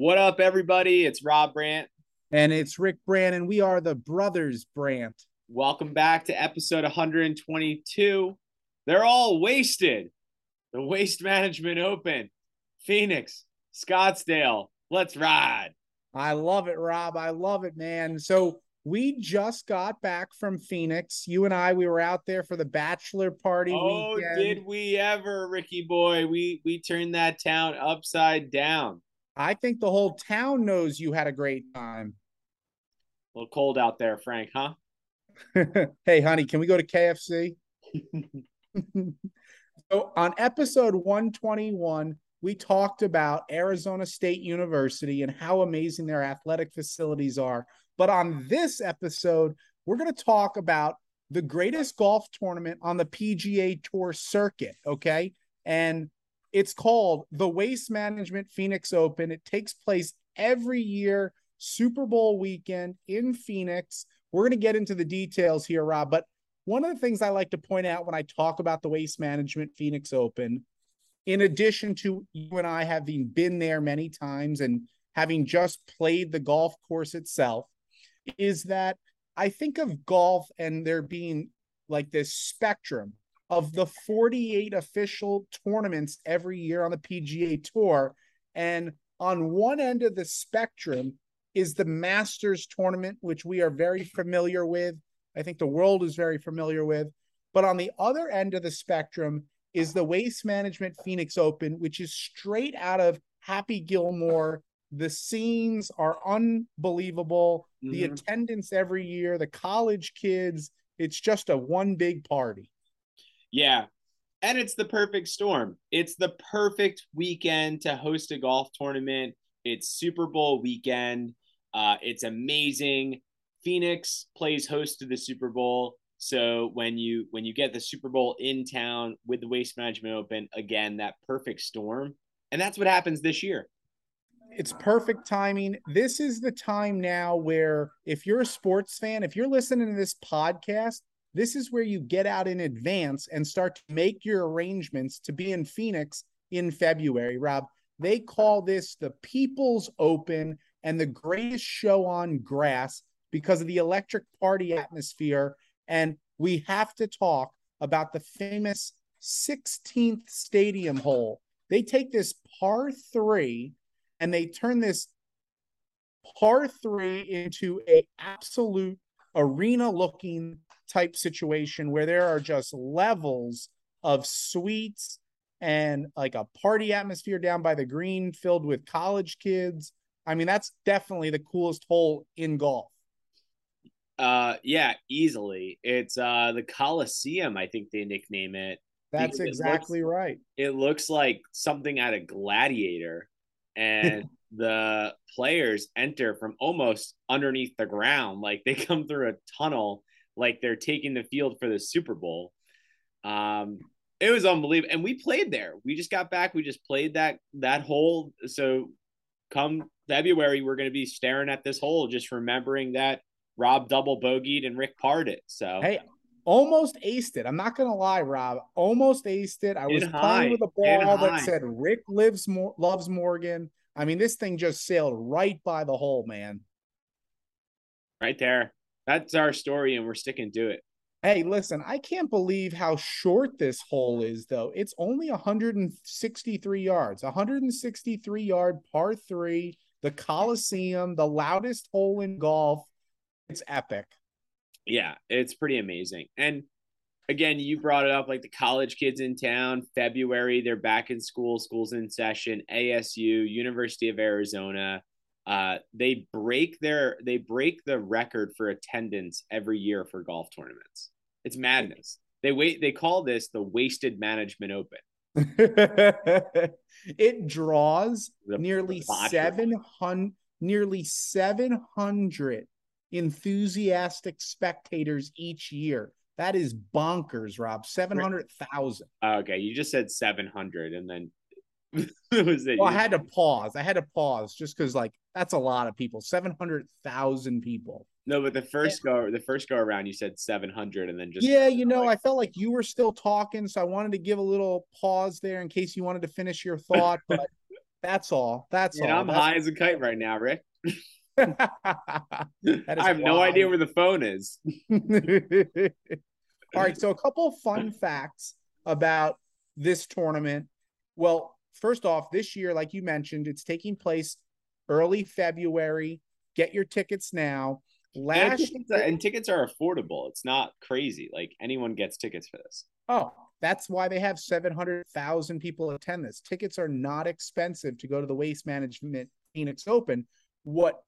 What up, everybody? It's Rob Brandt. And it's Rick Brandt, and we are the Brothers Brandt. Welcome back to episode 122. They're all wasted. The Waste Management Open, Phoenix, Scottsdale. Let's ride. I love it, Rob. I love it, man. So we just got back from Phoenix. You and I, we were out there for the bachelor party. Oh, weekend. did we ever, Ricky boy? We we turned that town upside down. I think the whole town knows you had a great time. A little cold out there, Frank, huh? hey, honey, can we go to KFC? so, on episode 121, we talked about Arizona State University and how amazing their athletic facilities are. But on this episode, we're going to talk about the greatest golf tournament on the PGA Tour circuit. Okay. And it's called the Waste Management Phoenix Open. It takes place every year, Super Bowl weekend in Phoenix. We're going to get into the details here, Rob. But one of the things I like to point out when I talk about the Waste Management Phoenix Open, in addition to you and I having been there many times and having just played the golf course itself, is that I think of golf and there being like this spectrum of the 48 official tournaments every year on the PGA Tour. And on one end of the spectrum is the Masters tournament, which we are very familiar with. I think the world is very familiar with. But on the other end of the spectrum is the Waste Management Phoenix Open, which is straight out of Happy Gilmore. The scenes are unbelievable. Mm-hmm. The attendance every year, the college kids, it's just a one big party. Yeah. And it's the perfect storm. It's the perfect weekend to host a golf tournament. It's Super Bowl weekend. Uh, it's amazing. Phoenix plays host to the Super Bowl. So when you when you get the Super Bowl in town with the Waste Management Open, again, that perfect storm. And that's what happens this year. It's perfect timing. This is the time now where if you're a sports fan, if you're listening to this podcast, this is where you get out in advance and start to make your arrangements to be in Phoenix in February, Rob. They call this the People's Open and the greatest show on grass because of the electric party atmosphere. And we have to talk about the famous 16th stadium hole. They take this par three and they turn this par three into a absolute arena looking type situation where there are just levels of suites and like a party atmosphere down by the green filled with college kids. I mean, that's definitely the coolest hole in golf. Uh yeah, easily. It's uh the Coliseum, I think they nickname it. That's exactly it looks, right. It looks like something out of Gladiator. And the players enter from almost underneath the ground. Like they come through a tunnel like they're taking the field for the Super Bowl. Um, it was unbelievable, and we played there. We just got back. We just played that that hole. So come February, we're going to be staring at this hole, just remembering that Rob double bogeyed and Rick parred it. So hey, almost aced it. I'm not going to lie, Rob. Almost aced it. I was In playing high. with a ball high. that said Rick lives more loves Morgan. I mean, this thing just sailed right by the hole, man. right there, that's our story, and we're sticking to it. Hey, listen, I can't believe how short this hole is, though. It's only 163 yards, 163 yard par three, the Coliseum, the loudest hole in golf. It's epic. Yeah, it's pretty amazing. And again, you brought it up like the college kids in town, February, they're back in school, school's in session, ASU, University of Arizona. Uh, they break their they break the record for attendance every year for golf tournaments. It's madness. They wait. They call this the Wasted Management Open. it draws The nearly seven hundred, nearly seven hundred enthusiastic spectators each year. That is bonkers, Rob. Seven hundred thousand. Okay, you just said seven hundred, and then was it. Well, I had to pause. I had to pause just because, like, that's a lot of people. Seven hundred thousand people. no, but the first go the first go around, you said seven hundred, and then just yeah, you know, I felt like you were still talking, so I wanted to give a little pause there in case you wanted to finish your thought. But that's all. That's Yeah, all. I'm That's- high as a kite right now, Rick. I have no idea where the phone is. All right, so a couple fun facts about this tournament. Well, first off, this year, like you mentioned, it's taking place early February. Get your tickets now. And Last tickets, are, and tickets are affordable. It's not crazy. Like anyone gets tickets for this. oh, that's why they have 700,000 people attend this. Tickets are not expensive to go to the Waste Management Phoenix Open. What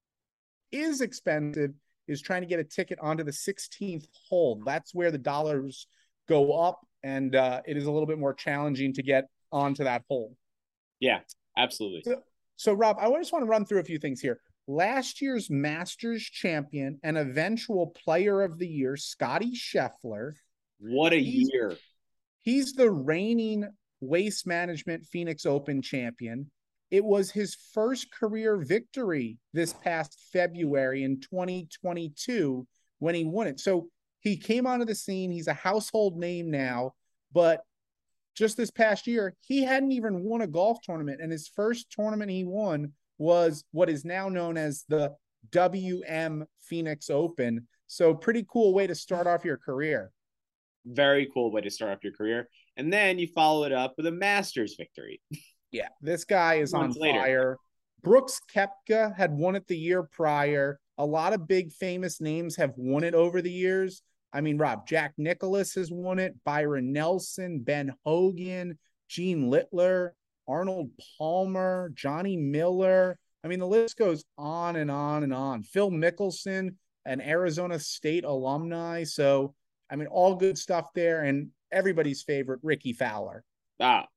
is expensive is trying to get a ticket onto the 16th hole. That's where the dollars go up, and uh, it is a little bit more challenging to get onto that hole. Yeah, absolutely. So, Rob, I just want to run through a few things here. Last year's Masters champion and eventual player of the year, Scotty Scheffler, What a He's- year. he's the reigning Waste Management Phoenix Open champion. It was his first career victory this past February in 2022 when he won it. So he came onto the scene. He's a household name now, but just this past year, he hadn't even won a golf tournament. And his first tournament he won was what is now known as the WM Phoenix Open. So, pretty cool way to start off your career. Very cool way to start off your career. And then you follow it up with a Masters victory. Yeah, this guy is on later. fire. Brooks Koepka had won it the year prior. A lot of big famous names have won it over the years. I mean, Rob, Jack Nicklaus has won it, Byron Nelson, Ben Hogan, Gene Littler, Arnold Palmer, Johnny Miller. I mean, the list goes on and on and on. Phil Mickelson, an Arizona State alumni. So, I mean, all good stuff there. And everybody's favorite, Rickie Fowler. Ah,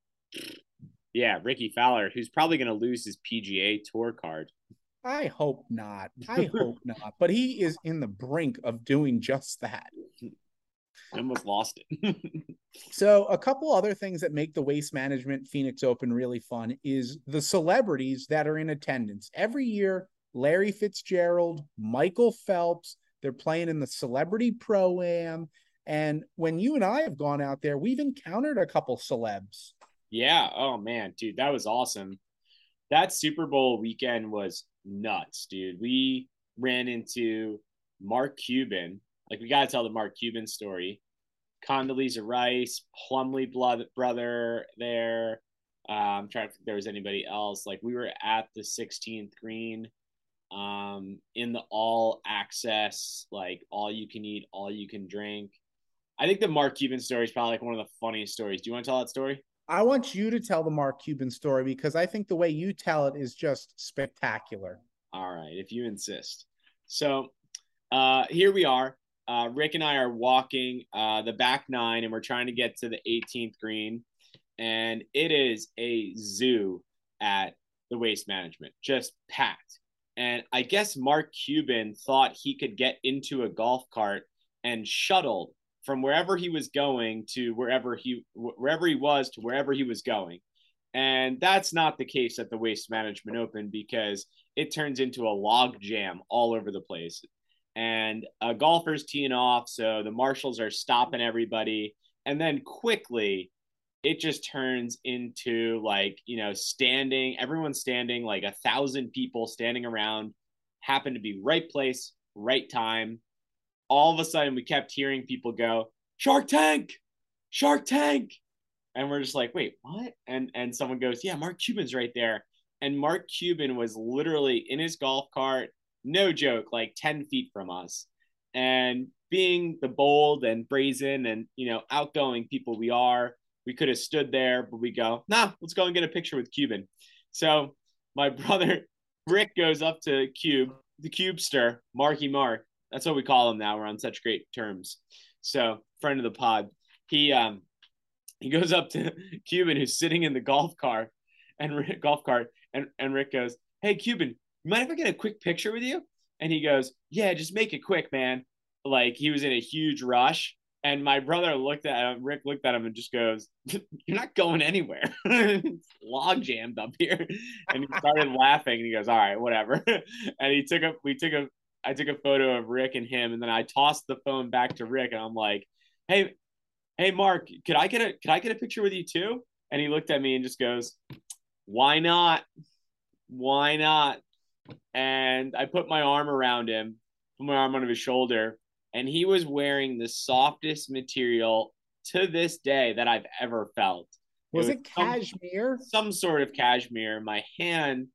yeah, Rickie Fowler, who's probably going to lose his PGA Tour card. I hope not. I hope not. But he is in the brink of doing just that. I almost lost it. So, a couple other things that make the Waste Management Phoenix Open really fun is the celebrities that are in attendance. Every year, Larry Fitzgerald, Michael Phelps, they're playing in the Celebrity Pro Am. And when you and I have gone out there, we've encountered a couple celebs. yeah. Oh, man, dude, that was awesome. That Super Bowl weekend was nuts, dude. We ran into Mark Cuban. Like, we got to tell the Mark Cuban story. Condoleezza Rice, Plumley blood, brother there. Uh, I'm trying to think if there was anybody else. Like, we were at the 16th green um, in the all access, like, all you can eat, all you can drink. I think the Mark Cuban story is probably like one of the funniest stories. Do you want to tell that story? I want you to tell the Mark Cuban story because I think the way you tell it is just spectacular. All right, if you insist. So uh, here we are. Uh, Rick and I are walking uh, the back nine, and we're trying to get to the 18th green. And it is a zoo at the waste management, just packed. And I guess Mark Cuban thought he could get into a golf cart and shuttled from wherever he was going to wherever he wherever he was to wherever he was going. And that's not the case at the Waste Management Open because it turns into a log jam all over the place. And uh, golfers teeing off, so the marshals are stopping everybody, and then quickly it just turns into like you know standing, everyone's standing, like a thousand people standing around, happen to be right place, right time. All of a sudden we kept hearing people go, Shark Tank, Shark Tank. And we're just like, wait, what? And and someone goes, Yeah, Mark Cuban's right there. And Mark Cuban was literally in his golf cart, no joke, like 10 feet from us. And being the bold and brazen and you know outgoing people we are, we could have stood there, but we go, nah, let's go and get a picture with Cuban. So my brother Rick goes up to Cube, the Cubester, Marky Mark. That's what we call him now. We're on such great terms. So friend of the pod. He um he goes up to Cuban who's sitting in the golf cart and golf cart and, and Rick goes, Hey Cuban, mind if I get a quick picture with you? And he goes, Yeah, just make it quick, man. Like he was in a huge rush. And my brother looked at him, Rick looked at him and just goes, You're not going anywhere. log jammed up here. And he started laughing and he goes, All right, whatever. and he took a we took a I took a photo of Rick and him, and then I tossed the phone back to Rick and I'm like, Hey, hey Mark, could I get a could I get a picture with you too? And he looked at me and just goes, Why not? Why not? And I put my arm around him, put my arm on his shoulder, and he was wearing the softest material to this day that I've ever felt. Was it, was some- cashmere? some sort of cashmere. My hand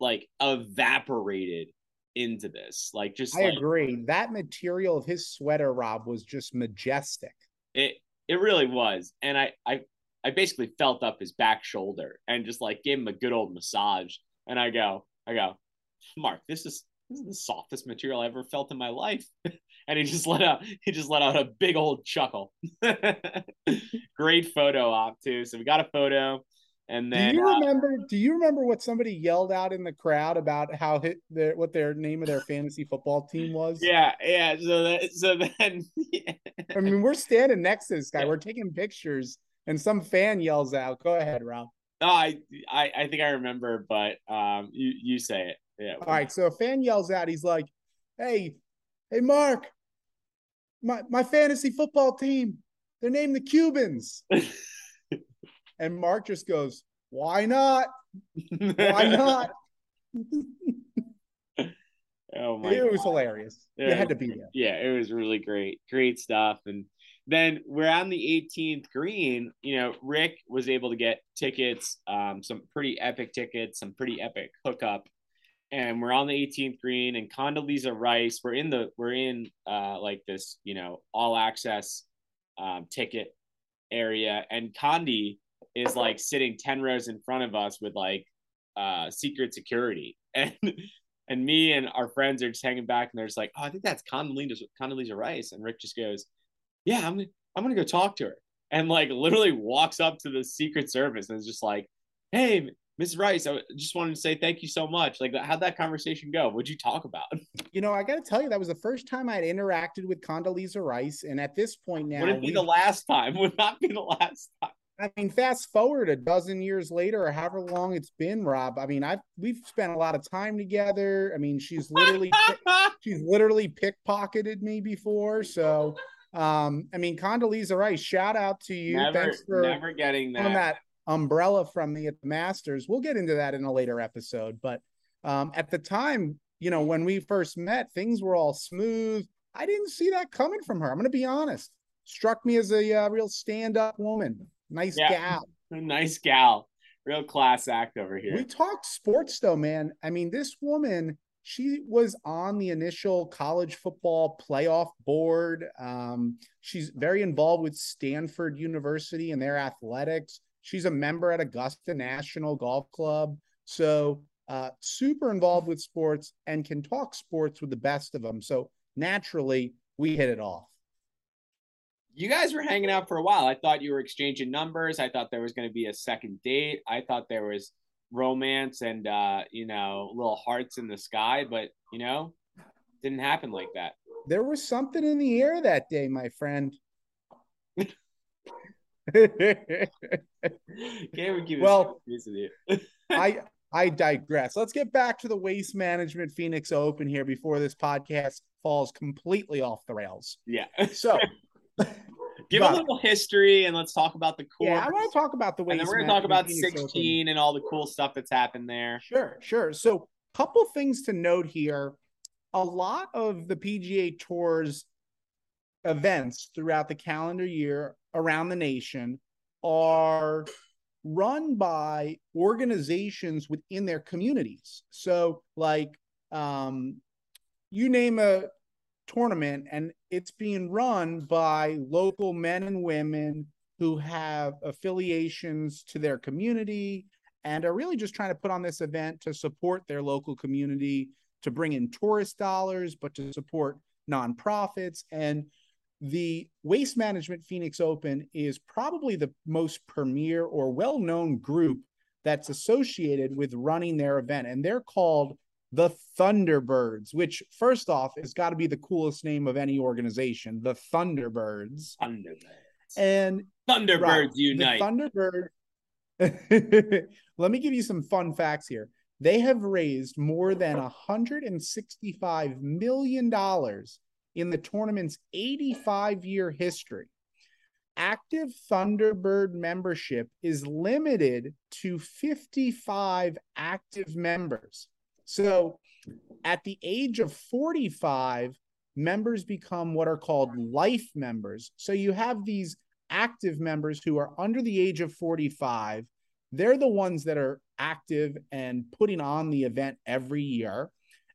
like evaporated into this. Like just I like agree. That material of his sweater, Rob, was just majestic. it it really was. And I I I basically felt up his back shoulder and just like gave him a good old massage. And I go, I go, Mark, this is this is the softest material I ever felt in my life. and he just let out he just let out a big old chuckle. Great photo op too. So we got a photo. And Do then you uh, remember? Do you remember what somebody yelled out in the crowd about how hit their what their name of their fantasy football team was? yeah, yeah. So that so then I mean, we're standing next to this guy. We're taking pictures, and some fan yells out. Go ahead, Rob. No, I, I I think I remember, but um, you you say it. Yeah. All right. So a fan yells out. He's like, "Hey, hey, Mark, my my fantasy football team. They're named the Cubans." and Mark just goes, "Why not? Why not?" oh my! it was God. hilarious. Yeah. You had to be there. Yeah, it was really great. Great stuff. And then we're on the 18th green. You know, Rick was able to get tickets, um, some pretty epic tickets, some pretty epic hookup. And we're on the 18th green, and Condoleezza Rice. We're in the we're in uh like this, you know, all access um, ticket area, and Condi is like sitting 10 rows in front of us with like uh secret security. And and me and our friends are just hanging back and they're just like, oh, I think that's Condoleezza, Condoleezza Rice. And Rick just goes, yeah, I'm, I'm going to go talk to her. And like literally walks up to the Secret Service and is just like, hey, Miss Rice, I just wanted to say thank you so much. Like, how'd that conversation go? What'd you talk about? You know, I got to tell you, that was the first time I'd interacted with Condoleezza Rice, and at this point now, Would it be the last time? Would not be the last time. I mean, fast forward a dozen years later, or however long it's been, Rob. I mean, I've we've spent a lot of time together. I mean, she's literally she's literally pickpocketed me before. So, um, I mean, Condoleezza Rice, shout out to you. never, Thanks for never getting that. that umbrella from me at the Masters. We'll get into that in a later episode. But um, at the time, you know, when we first met, things were all smooth. I didn't see that coming from her. I'm going to be honest. Struck me as a uh, real stand-up woman. Nice Yeah. gal. Nice gal. Real class act over here. We talked sports though, man. I mean, this woman, she was on the initial college football playoff board. Um, she's very involved with Stanford University and their athletics. She's a member at Augusta National Golf Club. So, uh, super involved with sports and can talk sports with the best of them. So, naturally, we hit it off. You guys were hanging out for a while. I thought you were exchanging numbers. I thought there was going to be a second date. I thought there was romance and uh, you know, little hearts in the sky, but you know, didn't happen like that. There was something in the air that day, my friend. Can't we keep Well, piece of you? I I digress. Let's get back to the Waste Management Phoenix Open here before this podcast falls completely off the rails. yeah. So, Give But- a little history and let's talk about the course. yeah, I want to talk about the and Waste. then we're gonna talk about Management Phoenix Open. 16 and all the cool stuff that's happened there. Sure, sure. So, couple things to note here. a lot of the PGA Tour's events throughout the calendar year around the nation are run by organizations within their communities. So, like, um, you name a tournament, and it's being run by local men and women who have affiliations to their community and are really just trying to put on this event to support their local community, to bring in tourist dollars, but to support nonprofits. And the Waste Management Phoenix Open is probably the most premier or well known group that's associated with running their event. And they're called the Thunderbirds, which, first off, has got to be the coolest name of any organization, the Thunderbirds. Thunderbirds. And Thunderbirds Rob, unite. The Thunderbird. Let me give you some fun facts here. They have raised more than $165 million in the tournament's 85 year history. Active Thunderbird membership is limited to 55 active members. So at the age of 45, members become what are called life members. So you have these active members who are under the age of 45. They're the ones that are active and putting on the event every year.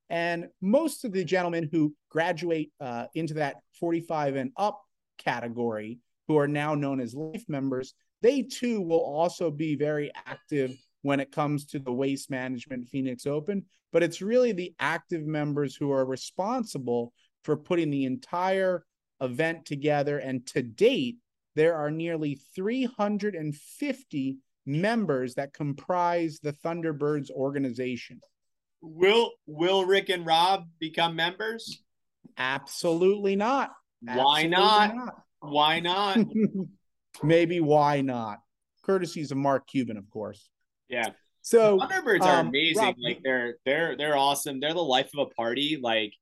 And most of the gentlemen who graduate uh, into that 45 and up category, who are now known as life members, they too will also be very active when it comes to the Waste Management Phoenix Open. But it's really the active members who are responsible for putting the entire event together. And to date, there are nearly 350 members that comprise the Thunderbirds organization. Will Will Rick and Rob become members? Absolutely not. Why Absolutely not? Why not? Maybe why not? Courtesies of Mark Cuban, of course. Yeah. So Thunderbirds are um, amazing. Rob- like they're they're they're awesome. They're the life of a party. Like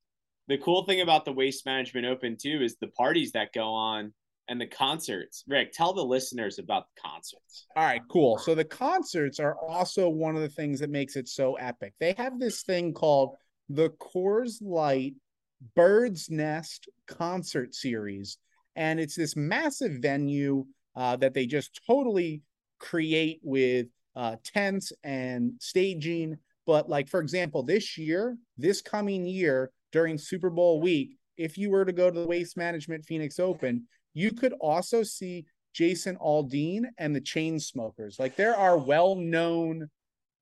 the cool thing about the Waste Management Open too is the parties that go on and the concerts. Rick, tell the listeners about the concerts. All right, cool. So the concerts are also one of the things that makes it so epic. They have this thing called the Coors Light Bird's Nest concert series, and it's this massive venue uh, that they just totally create with uh, tents and staging. But like for example, this year, this coming year during Super Bowl week, if you were to go to the Waste Management Phoenix Open, you could also see Jason Aldean and the Chainsmokers. Like there are well-known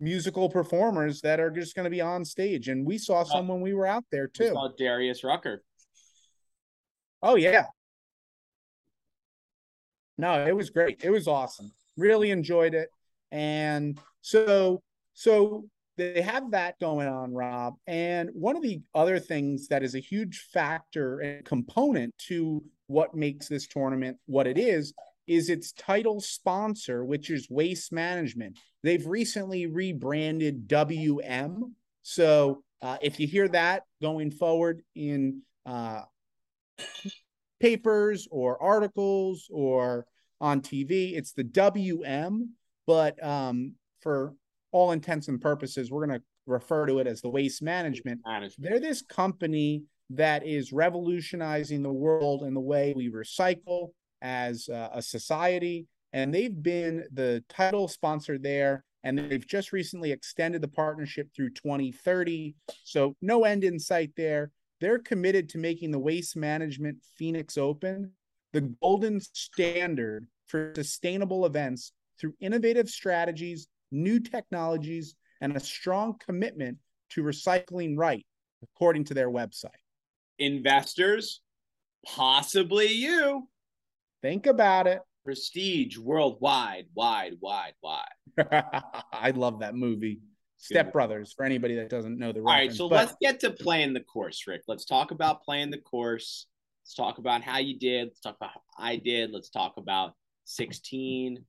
musical performers that are just going to be on stage, and we saw some when we were out there too. saw Darius Rucker. Oh yeah. No, it was great. It was awesome. Really enjoyed it. And so so they have that going on, Rob. And one of the other things that is a huge factor and component to what makes this tournament what it is is its title sponsor, which is Waste Management. They've recently rebranded WM. So uh, if you hear that going forward in uh, papers or articles or on TV, it's the WM. But um, for all intents and purposes, we're going to refer to it as the Waste Management. Management. They're this company that is revolutionizing the world in the way we recycle as uh, a society. And they've been the title sponsor there. And they've just recently extended the partnership through 2030. So, no end in sight there. They're committed to making the Waste Management Phoenix Open the golden standard for sustainable events through innovative strategies, new technologies, and a strong commitment to recycling right, according to their website. Investors, possibly you. Think about it. Prestige worldwide, wide, wide, wide. I love that movie. Step Brothers, for anybody that doesn't know the right. All right, so But- let's get to playing the course, Rick. Let's talk about playing the course. Let's talk about how you did. Let's talk about how I did. Let's talk about 16.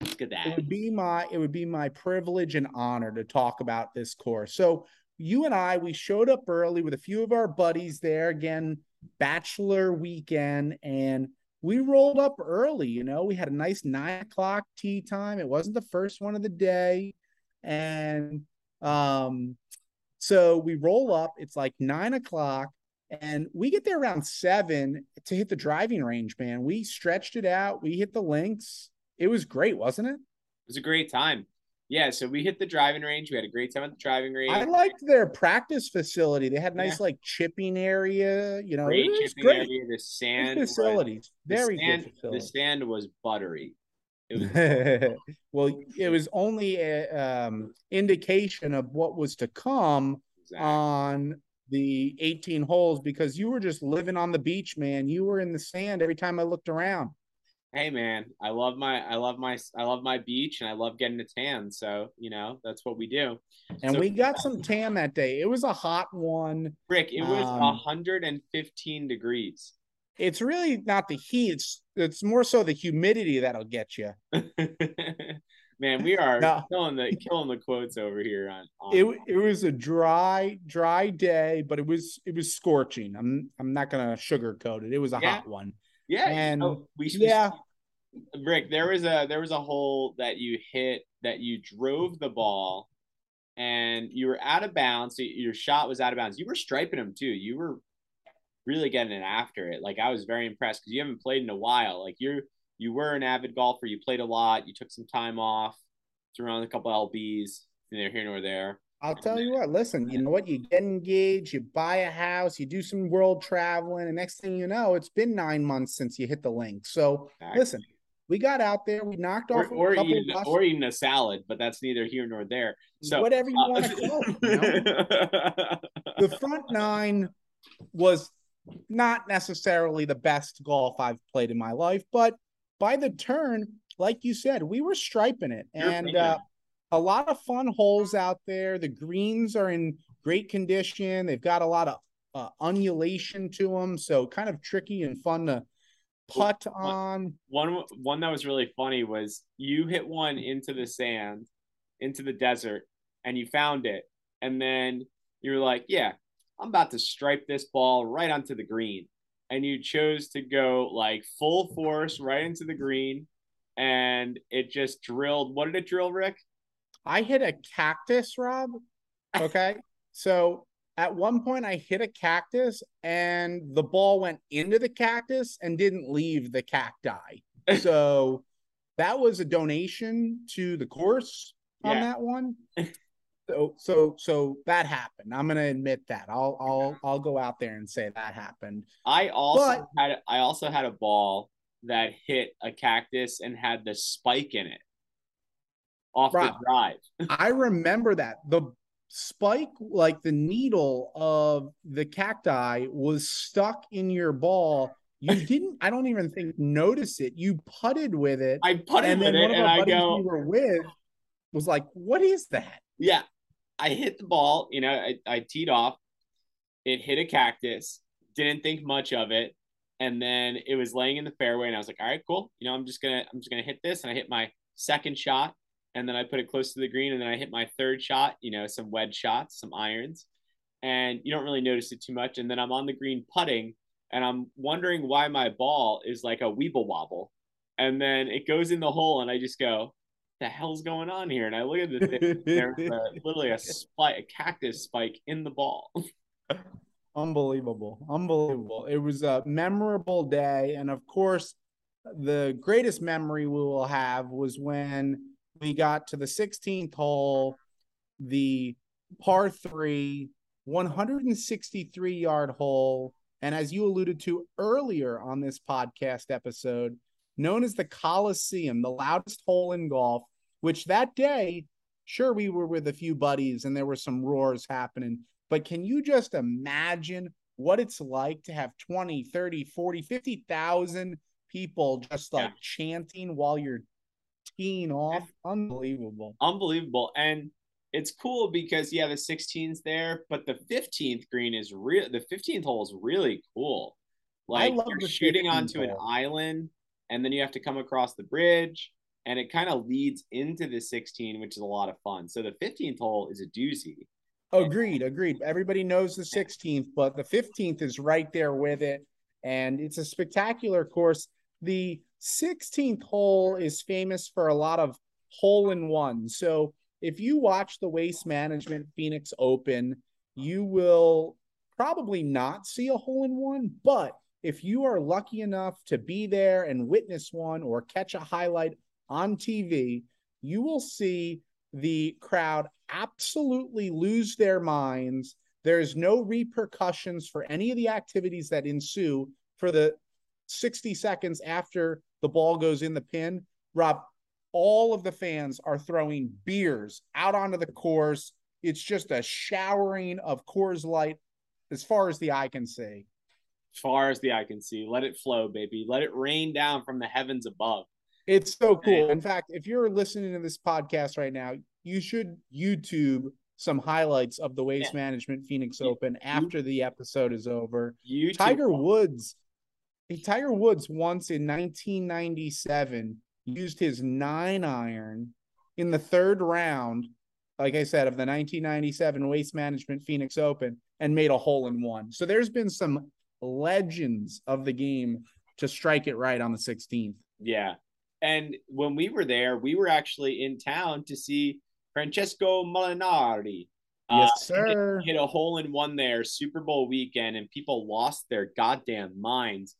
Let's get it would be my it would be my privilege and honor to talk about this course. So you and I we showed up early with a few of our buddies there again bachelor weekend and we rolled up early you know we had a nice nine o'clock tee time it wasn't the first one of the day and um So we roll up, it's like nine o'clock, and we get there around seven to hit the driving range, man. We stretched it out, we hit the links. It was great, wasn't it? It was a great time. Yeah, so we hit the driving range. We had a great time at the driving range. I liked their practice facility. They had nice yeah. like chipping area. You know, great was great. Area. The sand facilities, very the sand, good. Facility. The sand was buttery. It was well, it was only a um, indication of what was to come exactly. on the 18 holes because you were just living on the beach, man. You were in the sand every time I looked around hey man i love my i love my i love my beach and i love getting a tan. So you know that's what we do. And so, we got some tan that day. It was a hot one. Rick it was um, 115 degrees. It's really not the heat. It's it's more so the humidity that'll get you man we are no. killing the killing the quotes over here on, on it, it was a dry dry day but it was it was scorching. I'm i'm not gonna sugarcoat it. It was a yeah. hot one yeah, and oh, we yeah. Rick, there was a there was a hole that you hit that you drove the ball, and you were out of bounds. So your shot was out of bounds. You were striping them too. You were really getting it after it. Like I was very impressed because you haven't played in a while. Like you're you were an avid golfer. You played a lot. You took some time off, threw on a couple lbs. Neither here nor there. I'll tell you what, listen, you know what? You get engaged, you buy a house, you do some world traveling, and next thing you know, it's been nine months since you hit the link. So exactly. listen, we got out there, we knocked off or, or eating, or eating a salad, but that's neither here nor there. So whatever you uh, want to call it. You know? the front nine was not necessarily the best golf I've played in my life, but by the turn, like you said, we were striping it. And uh, a lot of fun holes out there. The greens are in great condition. They've got a lot of uh, undulation to them, so kind of tricky and fun to putt on. One one that was really funny was you hit one into the sand, into the desert, and you found it, and then you were like, "Yeah, I'm about to stripe this ball right onto the green," and you chose to go like full force right into the green, and it just drilled. What did it drill, Rick? I hit a cactus, Rob. Okay. so at one point I hit a cactus and the ball went into the cactus and didn't leave the cacti. so that was a donation to the course on yeah. that one. So so so that happened. I'm gonna admit that. I'll I'll I'll go out there and say that happened. I also but, had I also had a ball that hit a cactus and had the spike in it off the drive. I remember that. The spike, like the needle of the cacti, was stuck in your ball. You didn't, I don't even think notice it. You putted with it. I putted and then one of our buddies go, we were with was like, What is that? Yeah. I hit the ball, you know, I, I teed off. It hit a cactus, didn't think much of it. And then it was laying in the fairway, and I was like, all right, cool. You know, I'm just gonna I'm just gonna hit this. And I hit my second shot and then I put it close to the green, and then I hit my third shot. You know, some wedge shots, some irons, and you don't really notice it too much. And then I'm on the green putting, and I'm wondering why my ball is like a weeble wobble, and then it goes in the hole, and I just go, "The hell's going on here?" And I look at the thing, there's a, literally a spike, a cactus spike in the ball. Unbelievable, unbelievable! It was a memorable day, and of course, the greatest memory we will have was when we got to the 16th hole, the par three, 163 yard hole. And as you alluded to earlier on this podcast episode, known as the Coliseum, the loudest hole in golf, which that day, sure, we were with a few buddies and there were some roars happening. But can you just imagine what it's like to have 20, 30, 40, 50,000 people just like yeah. chanting while you're teeing off. Unbelievable. Unbelievable. And it's cool because yeah, the 16's there, but the 15th green is real. The 15th hole is really cool. Like you're shooting onto hole. an island, and then you have to come across the bridge, and it kind of leads into the 16, which is a lot of fun. So the 15th hole is a doozy. Agreed, agreed. Everybody knows the 16th, but the 15th is right there with it, and it's a spectacular course. The 16th hole is famous for a lot of hole in one. So if you watch the Waste Management Phoenix Open, you will probably not see a hole in one. But if you are lucky enough to be there and witness one or catch a highlight on TV, you will see the crowd absolutely lose their minds. There's no repercussions for any of the activities that ensue for the 60 seconds after the ball goes in the pin. Rob, all of the fans are throwing beers out onto the course. It's just a showering of Coors Light as far as the eye can see. As far as the eye can see, let it flow, baby. Let it rain down from the heavens above. It's so cool. In fact, if you're listening to this podcast right now, you should YouTube some highlights of the Waste yeah. Management Phoenix Open after the episode is over. YouTube. Tiger Woods, Tiger Woods once in 1997 used his nine iron in the third round, like I said, of the 1997 Waste Management Phoenix Open and made a hole in one. So there's been some legends of the game to strike it right on the 16th. Yeah. And when we were there, we were actually in town to see Francesco Molinari. Yes, uh, sir. Hit, hit a hole in one there, Super Bowl weekend, and people lost their goddamn minds,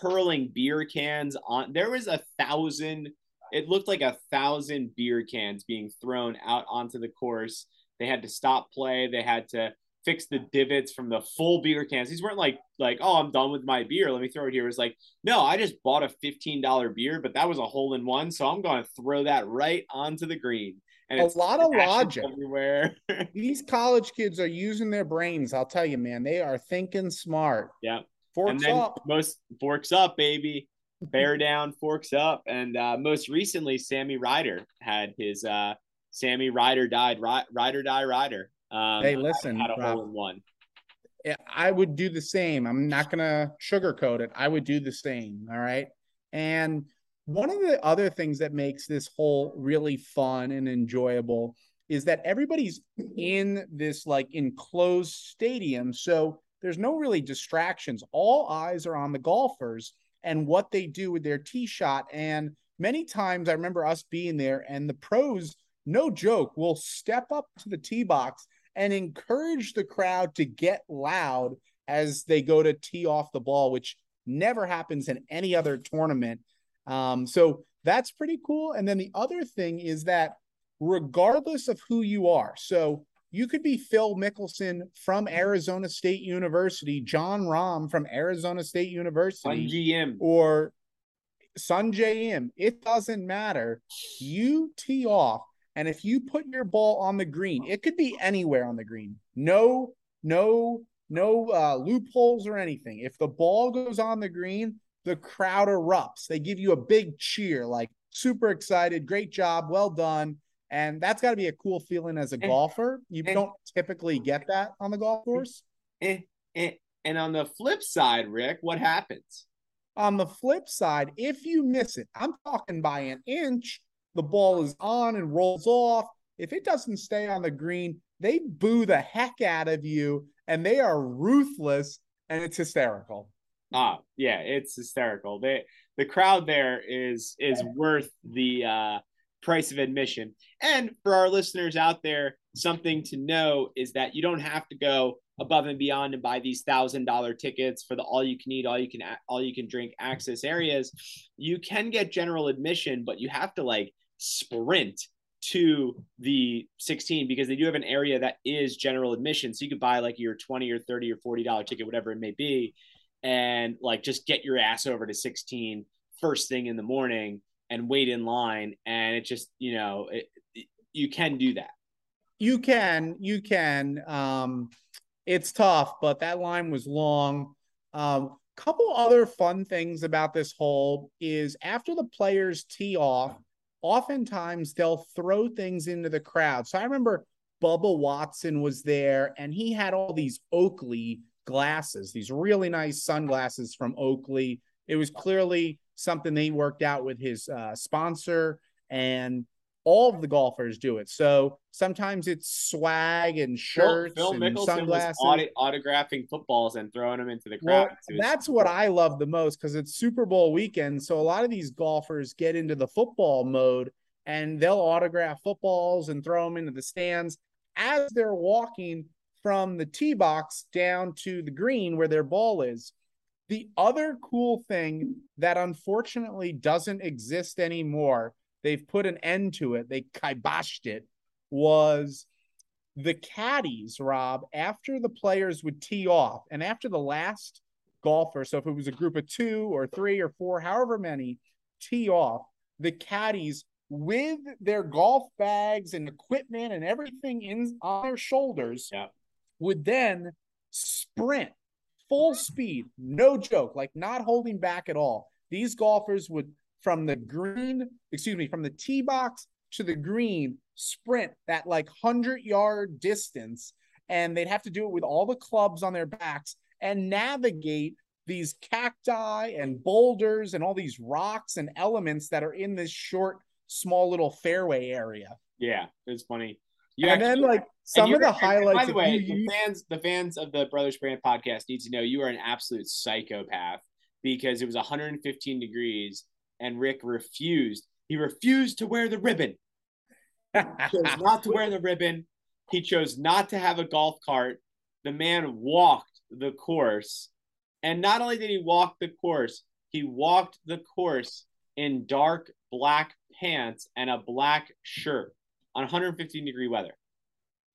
hurling beer cans on. There was a thousand. It looked like a thousand beer cans being thrown out onto the course. They had to stop play. They had to fix the divots from the full beer cans. These weren't like like oh I'm done with my beer. Let me throw it here. It was like no, I just bought a fifteen dollar beer, but that was a hole in one, so I'm going to throw that right onto the green. And a lot of logic everywhere. These college kids are using their brains. I'll tell you, man, they are thinking smart. Yeah, forks up. Most forks up, baby. Bear down, forks up, and uh, most recently, Sammy Ryder had his uh, Sammy Ryder died. Ryder die Ryder um, hey, listen, had a Rob, hole in one. I would do the same. I'm not gonna sugarcoat it. I would do the same. All right. And one of the other things that makes this whole really fun and enjoyable is that everybody's in this like enclosed stadium. So there's no really distractions. All eyes are on the golfers and what they do with their tee shot. And many times I remember us being there and the pros, no joke, will step up to the tee box and encourage the crowd to get loud as they go to tee off the ball, which never happens in any other tournament. Um, so that's pretty cool. And then the other thing is that regardless of who you are, so you could be Phil Mickelson from Arizona State University, Jon Rahm from Arizona State University, Sun GM. or Sun Im. It doesn't matter. You tee off and if you put your ball on the green, it could be anywhere on the green. No, no, no uh, loopholes or anything. If the ball goes on the green, the crowd erupts. They give you a big cheer, like super excited, great job, well done. And that's got to be a cool feeling as a eh, golfer. You eh. don't typically get that on the golf eh, course. And, and, and on the flip side, Rick, what happens? On the flip side, if you miss it, I'm talking by an inch, the ball is on and rolls off. If it doesn't stay on the green, they boo the heck out of you and they are ruthless and it's hysterical. Ah, yeah, it's hysterical. They the crowd there is is worth the uh price of admission. And for our listeners out there, something to know is that you don't have to go above and beyond and buy these thousand dollar tickets for the all you can eat, all you can all you can drink access areas. You can get general admission, but you have to like sprint to the 16 because they do have an area that is general admission. So you could buy like your 20 or 30 or 40 dollar ticket, whatever it may be, and like just get your ass over to 16 first thing in the morning and wait in line. And it just, you know, it, it, you can do that. You can, you can. Um, it's tough, but that line was long. Um, couple other fun things about this hole is after the players tee off, oftentimes they'll throw things into the crowd. So I remember Bubba Watson was there and he had all these Oakley glasses, these really nice sunglasses from Oakley. It was clearly something they worked out with his uh, sponsor and all of the golfers do it. So sometimes it's swag and shirts Phil, Phil and Mickelson sunglasses. Was autographing footballs and throwing them into the crowd. Well, that's what I love the most because it's Super Bowl weekend. So a lot of these golfers get into the football mode and they'll autograph footballs and throw them into the stands as they're walking from the tee box down to the green where their ball is. The other cool thing that unfortunately doesn't exist anymore, they've put an end to it, they kiboshed it, was the caddies, Rob, after the players would tee off and after the last golfer, so if it was a group of two or three or four, however many, tee off, the caddies with their golf bags and equipment and everything in on their shoulders Yeah. would then sprint full speed, no joke, like not holding back at all. These golfers would from the green, excuse me, from the tee box to the green sprint that like 100 yard distance and they'd have to do it with all the clubs on their backs and navigate these cacti and boulders and all these rocks and elements that are in this short small little fairway area. Yeah, it's funny. You and then like some of the highlights By the way, you the fans, the fans of the Brothers Brand podcast need to know you are an absolute psychopath because it was 115 degrees and Rick refused. He refused to wear the ribbon. He chose not to wear the ribbon. He chose not to have a golf cart. The man walked the course. And not only did he walk the course, he walked the course in dark black pants and a black shirt on 115 degree weather.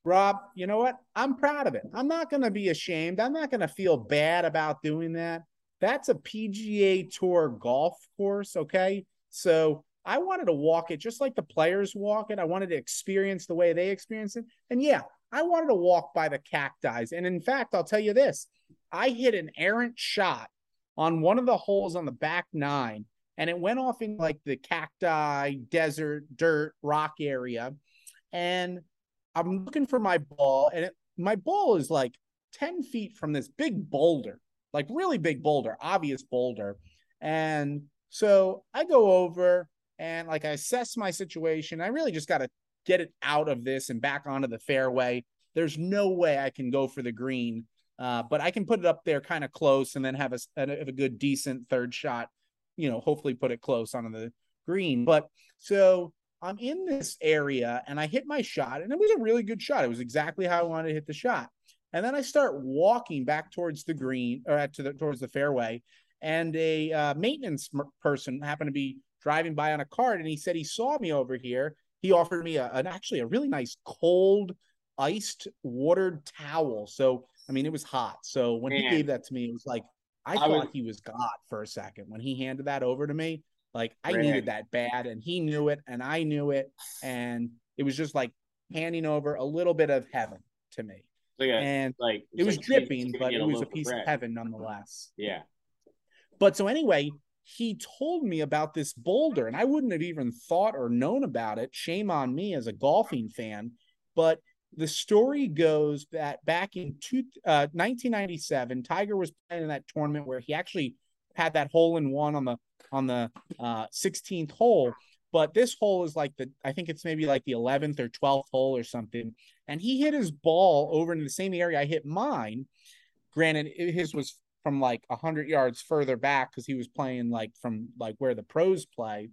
Rob, you know what? I'm proud of it. I'm not going to be ashamed. I'm not going to feel bad about doing that. That's a PGA Tour golf course, okay? So I wanted to walk it just like the players walk it. I wanted to experience the way they experience it. And yeah, I wanted to walk by the cacti. And in fact, I'll tell you this I hit an errant shot on one of the holes on the back nine, and it went off in like the cacti, desert, dirt, rock area. And I'm looking for my ball, and it, my ball is like 10 feet from this big boulder, like really big boulder, obvious boulder. And so I go over and like I assess my situation. I really just got to get it out of this and back onto the fairway. There's no way I can go for the green, uh, but I can put it up there kind of close and then have a, a, a good, decent third shot, you know, hopefully put it close onto the green. But so I'm in this area and I hit my shot, and it was a really good shot. It was exactly how I wanted to hit the shot. And then I start walking back towards the green or to the towards the fairway, and a uh, maintenance person happened to be driving by on a cart, and he said he saw me over here. He offered me a, an actually a really nice cold, iced, watered towel. So I mean, it was hot. So when Man. he gave that to me, it was like I, I thought would- he was God for a second when he handed that over to me. Like I needed that bad, and he knew it, and I knew it, and it was just like handing over a little bit of heaven to me. Like a, And like it was like dripping, but it was a loaf of piece of heaven nonetheless. Yeah. But so anyway, he told me about this boulder, and I wouldn't have even thought or known about it. Shame on me as a golfing fan. But the story goes that back in two, uh, 1997, Tiger was playing in that tournament where he actually had that hole in one on the on the uh, 16th hole. But this hole is like the I think it's maybe like the 11th or 12th hole or something. And he hit his ball over in the same area I hit mine. Granted, his was from like 100 yards further back because he was playing like from like where the pros play.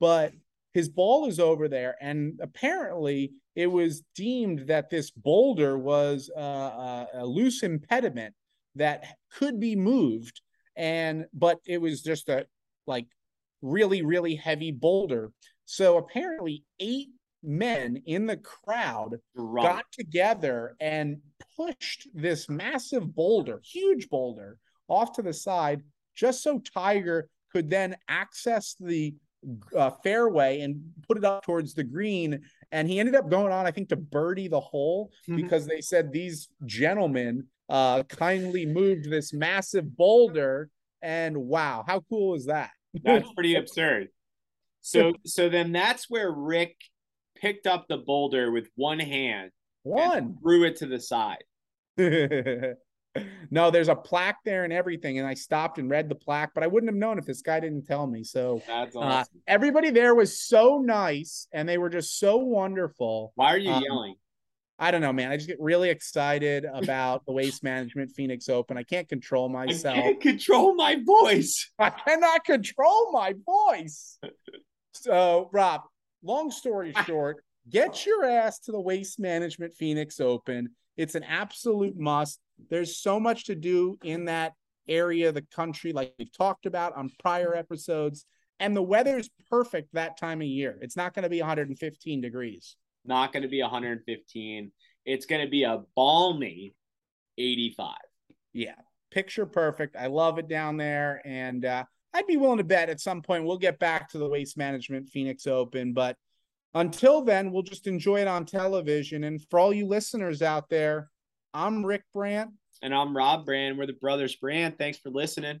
But his ball is over there. And apparently, it was deemed that this boulder was uh, a, a loose impediment that could be moved. And but it was just a like really, really heavy boulder. So apparently, eight men in the crowd got together and pushed this massive boulder, huge boulder, off to the side, just so Tiger could then access the uh, fairway and put it up towards the green. And he ended up going on, I think, to birdie the hole Mhm. because they said these gentlemen uh, kindly moved this massive boulder. And wow, how cool is that? That's pretty absurd. So so then that's where Rick picked up the boulder with one hand One. and threw it to the side. no, there's a plaque there and everything. And I stopped and read the plaque, but I wouldn't have known if this guy didn't tell me. So That's uh, everybody there was so nice and they were just so wonderful. Why are you um, yelling? I don't know, man. I just get really excited about the Waste Management Phoenix Open. I can't control myself. I can't control my voice. I cannot control my voice. So, Rob, long story ah. short, get your ass to the Waste Management Phoenix Open. It's an absolute must. There's so much to do in that area of the country, like we've talked about on prior episodes. And the weather is perfect that time of year. It's not going to be 115 degrees. Not going to be 115. It's going to be a balmy 85. Yeah, picture perfect. I love it down there. And uh, I'd be willing to bet at some point we'll get back to the Waste Management Phoenix Open. But until then, we'll just enjoy it on television. And for all you listeners out there, I'm Rick Brand. And I'm Rob Brand. We're the Brothers Brand. Thanks for listening.